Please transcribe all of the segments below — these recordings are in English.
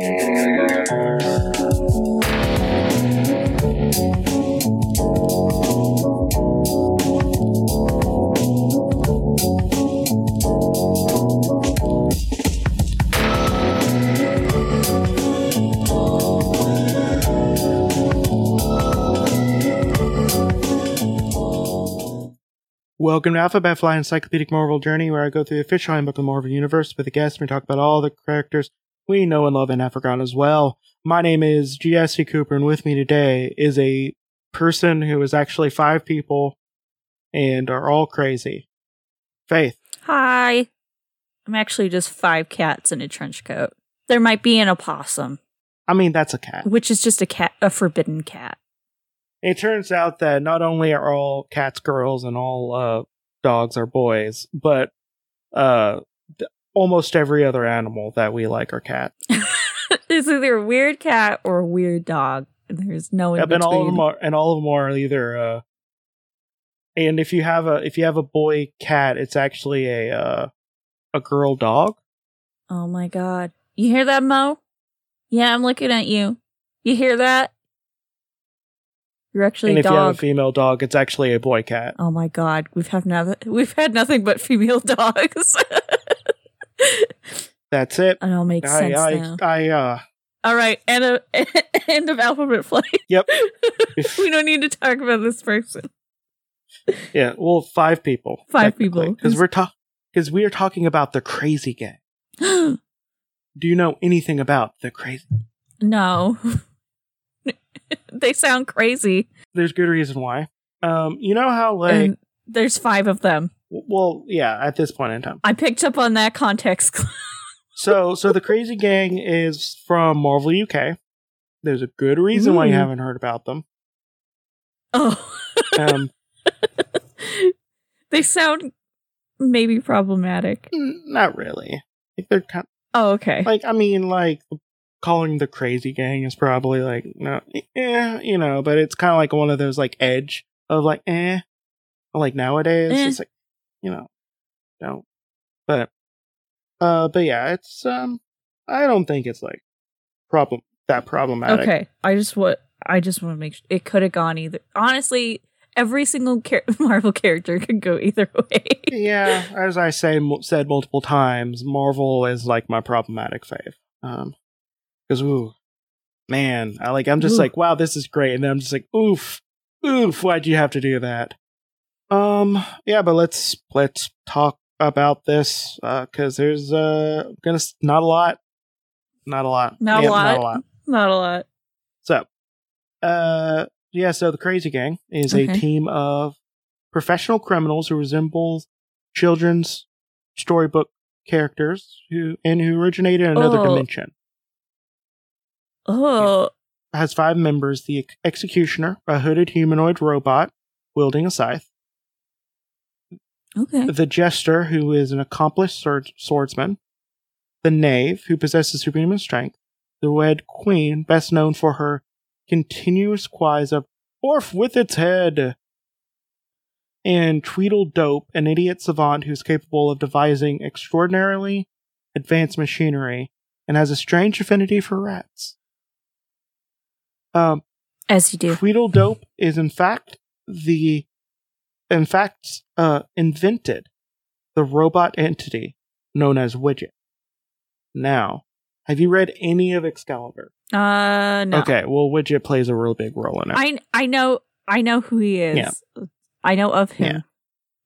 Welcome to Alphabet Flight Encyclopedic Marvel Journey, where I go through the official handbook of the Marvel Universe with a guest and we talk about all the characters we know and love in Africa as well. My name is G.S.C. Cooper, and with me today is a person who is actually five people and are all crazy. Faith. Hi. I'm actually just five cats in a trench coat. There might be an opossum, I mean, that's a cat. which is just a cat, a forbidden cat. It turns out that not only are all cats girls and all uh, dogs are boys, but uh, almost every other animal that we like are cat. it's either a weird cat or a weird dog. There's no in Yep, and all of between. them are, and all of them are either. Uh, and if you have a if you have a boy cat, it's actually a uh, a girl dog. Oh my god. You hear that, Mo? Yeah, I'm looking at you. You hear that? You're actually and if you have a female dog, it's actually a boy cat. oh my god, we've have nothing. We've had nothing but female dogs. That's it. it all makes I sense I, now. I uh All right, end of end of alphabet flight. Yep. we don't need to talk about this person. yeah. Well, five people. Five people. Because we're talking because we are talking about the crazy gang. Do you know anything about the crazy? no, they sound crazy. There's good reason why. Um, you know how like and there's five of them. Well, yeah, at this point in time. I picked up on that context. So, so the Crazy Gang is from Marvel UK. There's a good reason why you haven't heard about them. oh, Um, they sound maybe problematic. not really. Like they're kind Oh, okay. like I mean, like calling the Crazy Gang is probably like no, yeah, you know, but it's kind of like one of those like edge of like eh, like nowadays Eh. it's like you know, don't. but uh, but yeah, it's um, I don't think it's like problem that problematic. Okay, I just want I just want to make sure it could have gone either. Honestly, every single char- Marvel character could go either way. yeah, as I say m- said multiple times, Marvel is like my problematic fave. Um, because ooh, man, I like I'm just like wow, this is great, and then I'm just like oof, oof, why'd you have to do that? Um, yeah, but let's let's talk about this because there's uh gonna not a lot, not a lot, Not a lot. not a lot. Not a lot. So, uh, yeah, so the Crazy Gang is a team of professional criminals who resemble children's storybook characters who and who originated in another Oh. dimension. Oh, Has five members: the executioner, a hooded humanoid robot wielding a scythe; okay. the jester, who is an accomplished sword- swordsman; the knave, who possesses superhuman strength; the red queen, best known for her continuous cries of "Orf with its head!" and Tweedledope, an idiot savant who's capable of devising extraordinarily advanced machinery and has a strange affinity for rats. Um, As you do. Tweedledope is in fact the, in fact, uh, invented the robot entity known as Widget. Now, have you read any of Excalibur? Uh, no. Okay, well, Widget plays a real big role in it. I I know I know who he is. Yeah. I know of him. Yeah.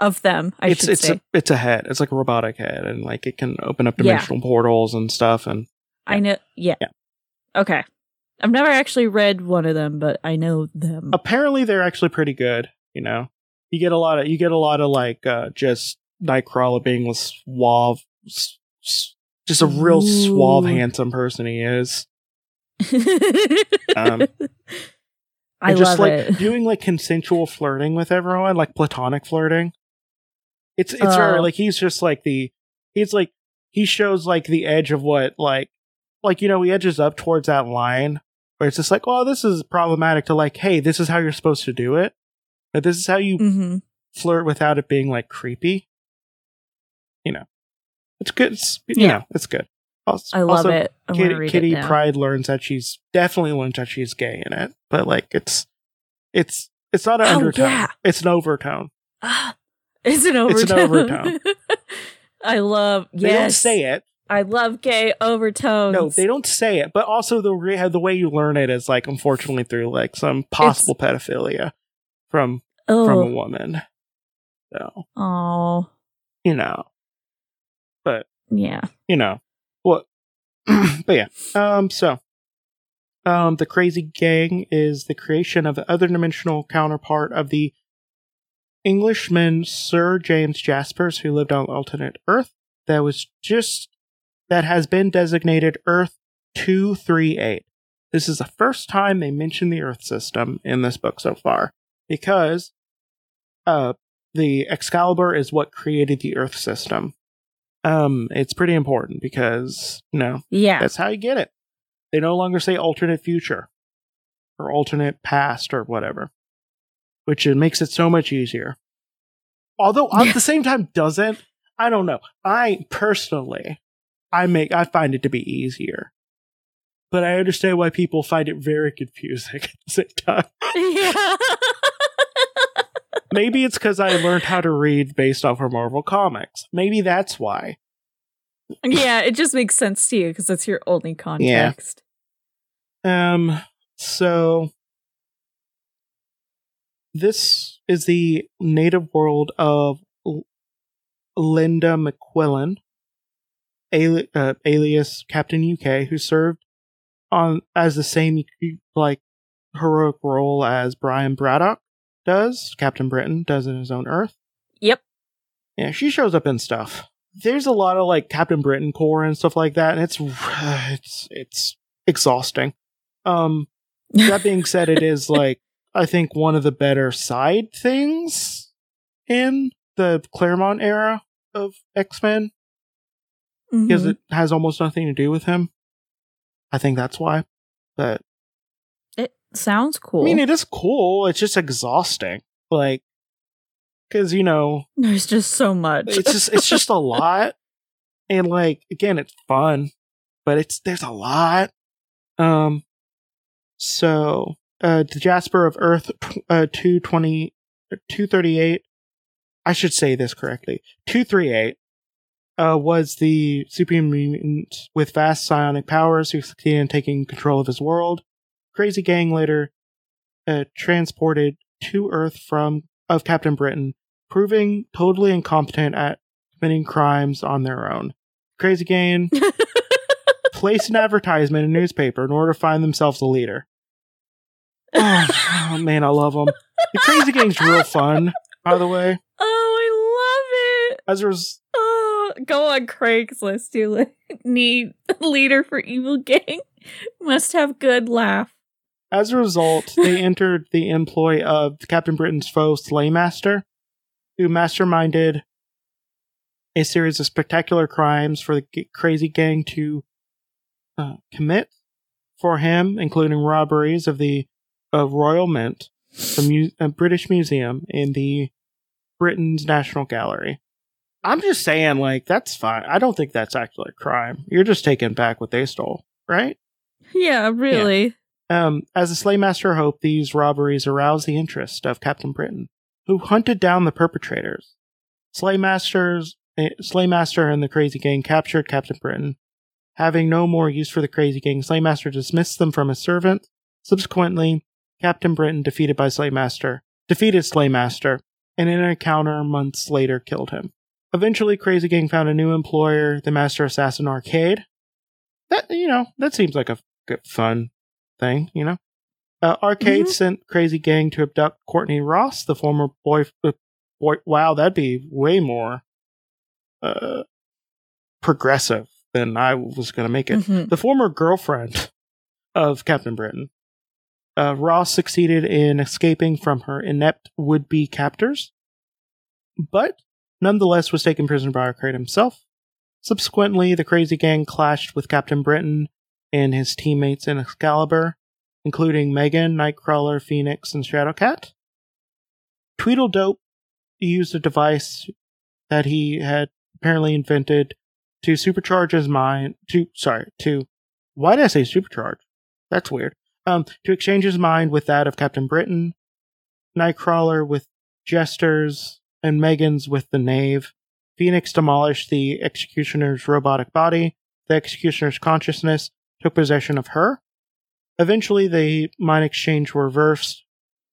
Of them, I it's should it's say. a it's a head. It's like a robotic head, and like it can open up Yeah. dimensional portals and stuff. And I know. Yeah. Yeah. Okay. I've never actually read one of them, but I know them. apparently, they're actually pretty good. You know, you get a lot of you get a lot of like uh just Nightcrawler being a suave, just a real suave, handsome person he is. Um, I just love like it. doing like consensual flirting with everyone, like platonic flirting. It's it's Oh. very like he's just like the he's like he shows like the edge of what like like you know he edges up towards that line where it's just like oh this is problematic to like hey this is how you're supposed to do it but this is how you hmm flirt without it being like creepy you know it's good it's, you Yeah. know it's good Also, I love also, it. I Kitty, Kitty it. Pride learns that she's definitely learns that she's gay in it, but like it's it's it's not an Oh, undertone. yeah. It's an overtone. It's an overtone. It's an overtone. I love. They yes, don't say it. I love gay overtones. No, they don't say it. But also the re- the way you learn it is like unfortunately through like some possible pedophilia from from a Oh, woman. So oh, you know, but yeah. you know what? but yeah. Um. So, um, the Crazy Gang is the creation of the other dimensional counterpart of the Englishman Sir James Jaspers, who lived on alternate Earth. That was just that has been designated Earth two three eight. This is the first time they mention the Earth system in this book so far, because uh, the Excalibur is what created the Earth system. Um, it's pretty important because you know Yeah. that's how you get it. They no longer say alternate future or alternate past or whatever, which it makes it so much easier. Although at the same time doesn't. I don't know. I personally, I make I find it to be easier, but I understand why people find it very confusing at the same time. yeah. Maybe it's because I learned how to read based off of Marvel comics. Maybe that's why. yeah, it just makes sense to you because that's your only context. Um, so this is the native world of L- Linda McQuillan, ali- uh, alias Captain UK, who served on as the same like heroic role as Brian Braddock does, Captain Britain does in his own Earth. Yep. Yeah, she shows up in stuff. There's a lot of like Captain Britain core and stuff like that, and it's it's it's exhausting. Um, that being said, it is like I think one of the better side things in the Claremont era of X Men because Mhm. it has almost nothing to do with him. I think that's why. But sounds cool. I mean, it is cool. It's just exhausting. Like, because you know, There's just so much. it's just it's just a lot, and like again, it's fun, but it's there's a lot. Um, so uh, the Jasper of Earth, uh, two twenty, two thirty eight. I should say this correctly. Two three eight. Uh, was the superhuman mutant with vast psionic powers who succeeded in taking control of his world. Crazy Gang later uh, transported to Earth from of Captain Britain, proving totally incompetent at committing crimes on their own. Crazy Gang placed an advertisement in a newspaper in order to find themselves a leader. Oh, oh, man, I love them. The Crazy Gang's real fun, by the way. oh, I love it. As there's Oh, go on Craigslist. You need leader for evil gang. Must have good laugh. As a result, they entered the employ of Captain Britain's foe, Slaymaster, who masterminded a series of spectacular crimes for the crazy gang to uh, commit for him, including robberies of the of Royal Mint, the mu- uh, British Museum, and the Britain's National Gallery. I'm just saying, like, that's fine. I don't think that's actually a crime. You're just taking back what they stole, right? Yeah, really. Um, as the Slaymaster hoped, these robberies aroused the interest of Captain Britain, who hunted down the perpetrators. Slaymasters, eh, Slaymaster and the Crazy Gang captured Captain Britain. Having no more use for the Crazy Gang, Slaymaster dismissed them from his servant. Subsequently, Captain Britain, defeated by Slaymaster, defeated Slaymaster, and in an encounter months later killed him. Eventually, Crazy Gang found a new employer, the Master Assassin Arcade. That you know, that seems like a good, fun thing, you know. Uh, Arcade Mhm. sent Crazy Gang to abduct Courtney Ross, the former boy. Uh, boy, wow, that'd be way more uh, progressive than I was going to make it. Mhm. The former girlfriend of Captain Britain. Uh, Ross succeeded in escaping from her inept would-be captors, but nonetheless was taken prisoner by Arcade himself. Subsequently, the Crazy Gang clashed with Captain Britain and his teammates in Excalibur, including Meggan, Nightcrawler, Phoenix, and Shadowcat. Tweedledope used a device that he had apparently invented to supercharge his mind. To sorry, to why did I say supercharge? That's weird. Um, to exchange his mind with that of Captain Britain, Nightcrawler with Jesters, and Meggan's with the Knave. Phoenix demolished the Executioner's robotic body. The Executioner's consciousness took possession of her. Eventually, the mind exchange were reversed.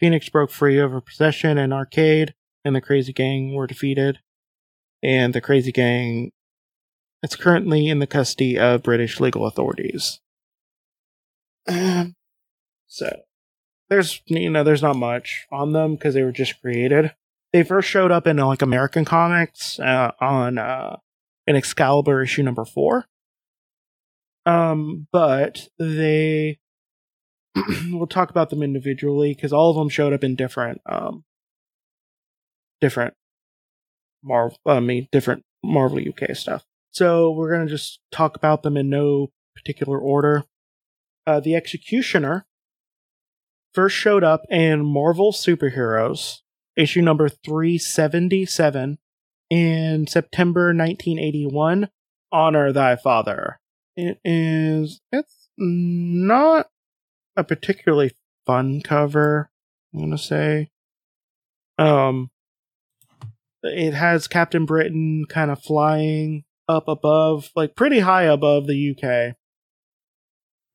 Phoenix broke free of her possession and Arcade, and the Crazy Gang were defeated. And the Crazy Gang is currently in the custody of British legal authorities. Um, so, there's you know there's not much on them because they were just created. They first showed up in like American comics uh, on uh, an Excalibur issue number four. Um, but they we'll talk about them individually because all of them showed up in different um different Marvel I mean different Marvel UK stuff. So we're gonna just talk about them in no particular order. Uh, the Executioner first showed up in Marvel Superheroes, issue number 377 in September 1981. Honor Thy Father. It is, it's not a particularly fun cover, I'm to say. Um, it has Captain Britain kind of flying up above, like pretty high above the UK.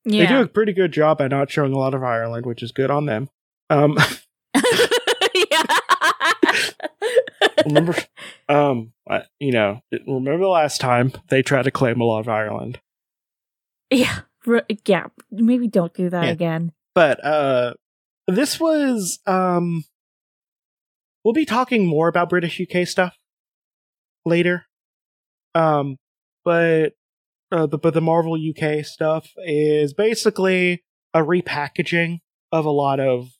Yeah. They do a pretty good job at not showing a lot of Ireland, which is good on them. Um, yeah. remember, um, you know, remember the last time they tried to claim a lot of Ireland, yeah. R- yeah. Maybe don't do that Yeah. again. but uh, this was um, we'll be talking more about British UK stuff later. Um, but uh, the but the Marvel UK stuff is basically a repackaging of a lot of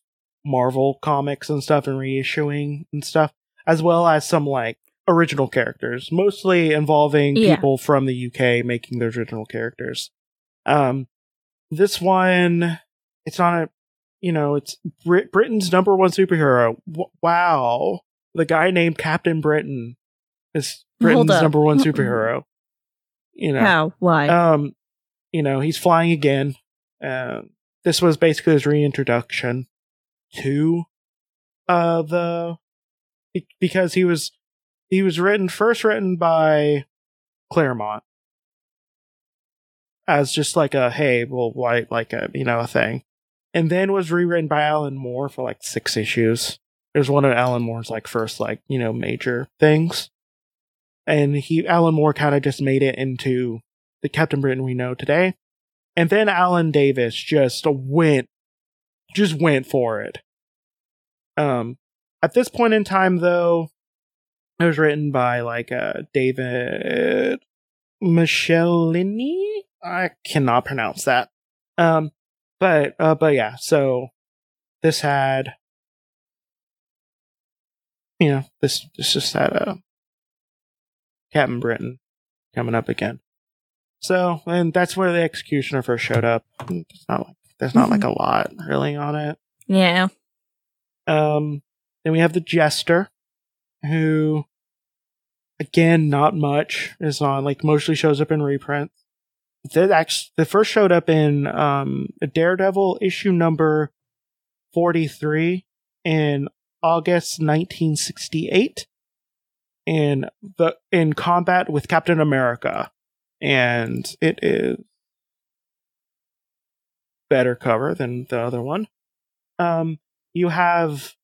Marvel comics and stuff and reissuing and stuff, as well as some like original characters, mostly involving Yeah. people from the UK making their original characters. Um, this one, it's not a, you know, it's Brit- Britain's number one superhero. W- wow, the guy named Captain Britain is Britain's number one superhero. You know, How? Why? um, you know, he's flying again. Uh, this was basically his reintroduction to uh the because he was he was written first written by Claremont as just like a hey, well, why like a you know a thing, and then was rewritten by Alan Moore for like six issues. It was one of Alan Moore's like first like you know major things, and he Alan Moore kind of just made it into the Captain Britain we know today. And then Alan Davis just went just went for it. Um at this point in time though, it was written by like uh David Michelinie. I cannot pronounce that. Um but uh but yeah, so this had you know, this this just had uh Captain Britain coming up again. So, and that's where the executioner first showed up. It's not like there's not like a lot really on it. yeah. Um, then we have the jester, who, again, not much is on. Like mostly shows up in reprints. That actually, the first showed up in um Daredevil issue number forty three in August nineteen sixty eight, in the in combat with Captain America, and it is better cover than the other one. Um, you have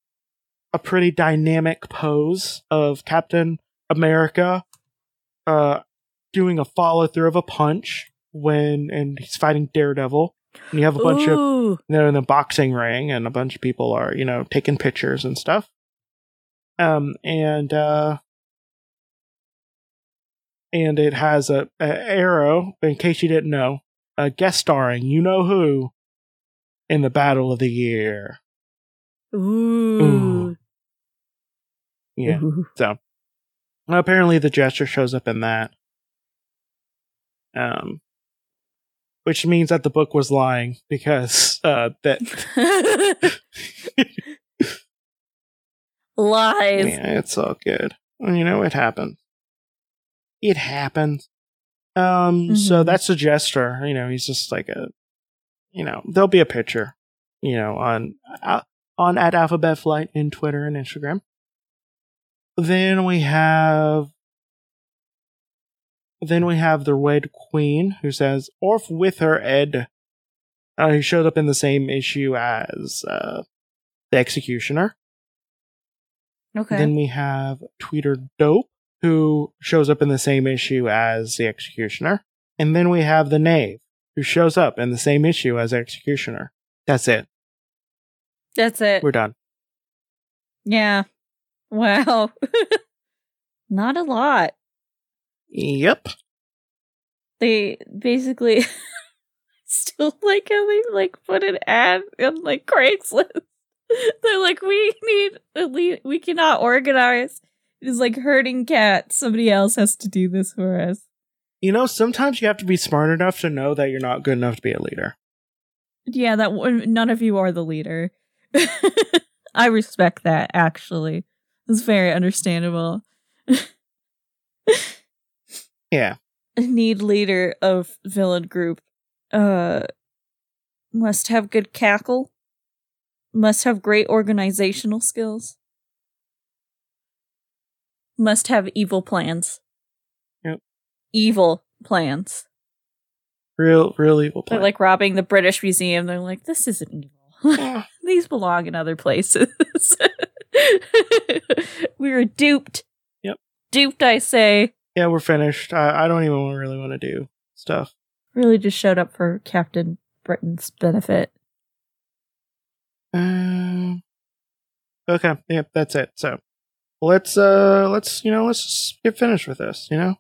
a pretty dynamic pose of Captain America uh doing a follow through of a punch when and he's fighting Daredevil. And you have a bunch of Ooh. they're in a boxing ring and a bunch of people are, you know, taking pictures and stuff. Um and uh and it has a, a arrow, in case you didn't know, a guest starring you know who in the battle of the year. Ooh. Yeah. Ooh. So apparently the jester shows up in that. Um which means that the book was lying because uh that Lies. yeah, it's all good. You know, it happened. It happened. Um, so Mhm. that's a jester. You know, he's just like a, you know, there'll be a picture, you know, on uh, on at Alphabet Flight in Twitter and Instagram. Then we have, then we have the Red Queen who says, "Orf with her Ed." Uh, he showed up in the same issue as uh, the Executioner. Okay. Then we have Tweeter Dope, who shows up in the same issue as the Executioner. And then we have the Knave, who shows up in the same issue as Executioner. That's it. That's it. We're done. Yeah. Wow. Not a lot. Yep. They basically still like how they like put an ad on like Craigslist. They're like, we need uh, elite. We cannot organize. It's like herding cats. Somebody else has to do this for us. You know, sometimes you have to be smart enough to know that you're not good enough to be a leader. Yeah, that one, none of you are the leader. I respect that. Actually, it's very understandable. Yeah. need leader of villain group. Uh must have good cackle. Must have great organizational skills. Must have evil plans. Yep. evil plans. Real, real evil they're like robbing the british museum. They're like this isn't evil. These belong in other places. We were duped. Yep. duped i say yeah, we're finished. I, I don't even really want to do stuff. really just showed up for captain britain's benefit Um. Okay. Yep. That's it. So let's uh let's you know let's just get finished with this. You know.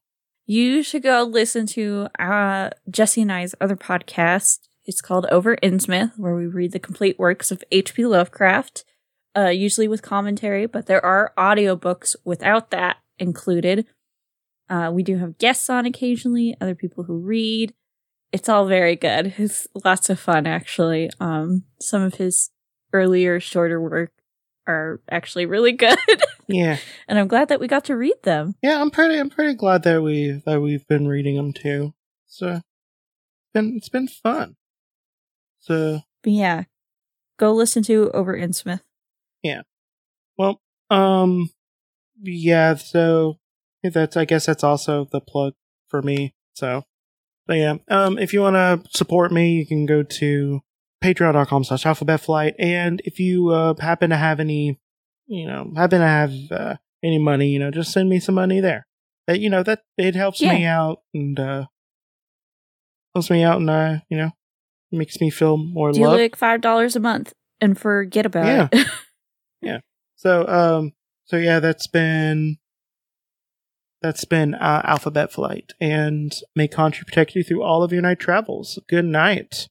you should go listen to uh, Jesse and I's other podcast. It's called Over Innsmouth, where we read the complete works of H.P. Lovecraft, uh, usually with commentary, but there are audiobooks without that included. Uh, we do have guests on occasionally, other people who read. It's all very good. It's lots of fun, actually. Um, some of his earlier, shorter work are actually really good, Yeah. and I'm glad that we got to read them. Yeah. I'm pretty. I'm pretty glad that we that we've been reading them too. So been it's been fun. So But yeah, go listen to Over Innsmouth. Yeah. well um yeah so yeah, that's I guess that's also the plug for me. So but yeah um if you want to support me you can go to patreon.com slash alphabet flight and if you uh, happen to have any you know happen to have uh, any money you know just send me some money there that you know that it helps me out and uh helps me out and uh you know makes me feel more Do like five dollars a month and forget about it. Yeah. it. So um so yeah, that's been that's been uh, Alphabet Flight and may Country protect you through all of your night travels. Good night.